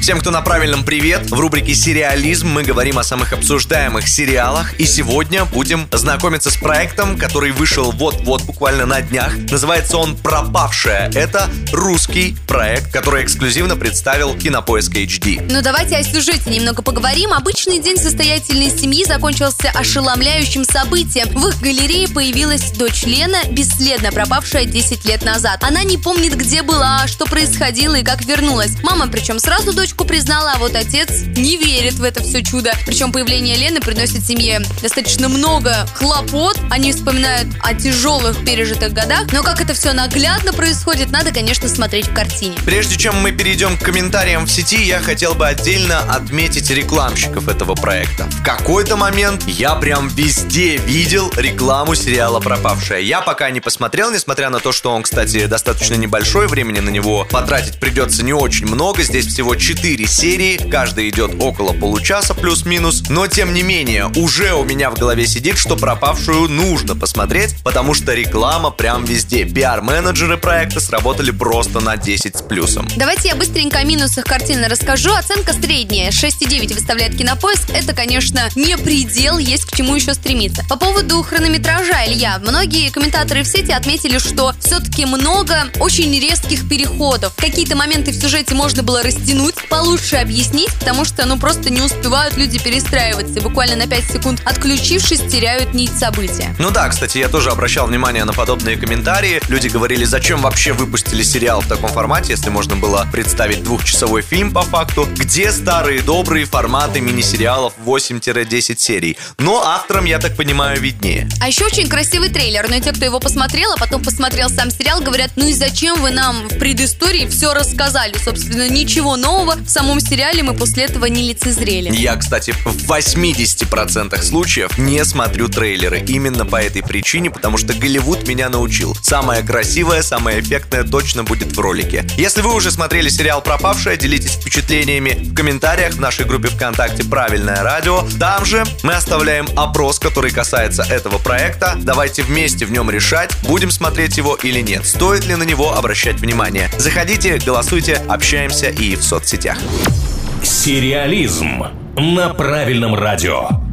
Всем, кто на правильном привет, в рубрике «Сериализм» мы говорим о самых обсуждаемых сериалах, и сегодня будем знакомиться с проектом, который вышел вот-вот буквально на днях. Называется он «Пропавшая». Это русский проект, который эксклюзивно представил Кинопоиск HD. Ну давайте о сюжете немного поговорим. Обычный день состоятельной семьи закончился ошеломляющим событием. В их галерее появилась дочь Лена, бесследно пропавшая 10 лет назад. Она не помнит, где была, что происходило и как вернулась. Мама причем сразу дочь дочку признала, а вот отец не верит в это все чудо. Причем появление Лены приносит семье достаточно много хлопот. Они вспоминают о тяжелых пережитых годах. Но как это все наглядно происходит, надо, конечно, смотреть в картине. Прежде чем мы перейдем к комментариям в сети, я хотел бы отдельно отметить рекламщиков этого проекта. В какой-то момент я прям везде видел рекламу сериала «Пропавшая». Я пока не посмотрел, несмотря на то, что он, кстати, достаточно небольшой, времени на него потратить придется не очень много. Здесь всего 4 4 серии, каждая идет около получаса плюс-минус, но тем не менее, уже у меня в голове сидит, что пропавшую нужно посмотреть, потому что реклама прям везде. Пиар-менеджеры проекта сработали просто на 10 с плюсом. Давайте я быстренько о минусах картины расскажу. Оценка средняя, 6,9 выставляет кинопоиск. Это, конечно, не предел, есть к чему еще стремиться. По поводу хронометража, Илья, многие комментаторы в сети отметили, что все-таки много очень резких переходов. Какие-то моменты в сюжете можно было растянуть, получше объяснить, потому что, ну, просто не успевают люди перестраиваться. Буквально на 5 секунд отключившись, теряют нить события. Ну да, кстати, я тоже обращал внимание на подобные комментарии. Люди говорили, зачем вообще выпустили сериал в таком формате, если можно было представить двухчасовой фильм по факту, где старые добрые форматы мини-сериалов 8-10 серий. Но авторам, я так понимаю, виднее. А еще очень красивый трейлер, но те, кто его посмотрел, а потом посмотрел сам сериал, говорят, ну и зачем вы нам в предыстории все рассказали? Собственно, ничего нового в самом сериале мы после этого не лицезрели. Я, кстати, в 80% случаев не смотрю трейлеры. Именно по этой причине, потому что Голливуд меня научил. Самое красивое, самое эффектное точно будет в ролике. Если вы уже смотрели сериал «Пропавшая», делитесь впечатлениями в комментариях в нашей группе ВКонтакте «Правильное радио». Там же мы оставляем опрос, который касается этого проекта. Давайте вместе в нем решать, будем смотреть его или нет. Стоит ли на него обращать внимание. Заходите, голосуйте, общаемся и в соцсетях. Сериализм на правильном радио.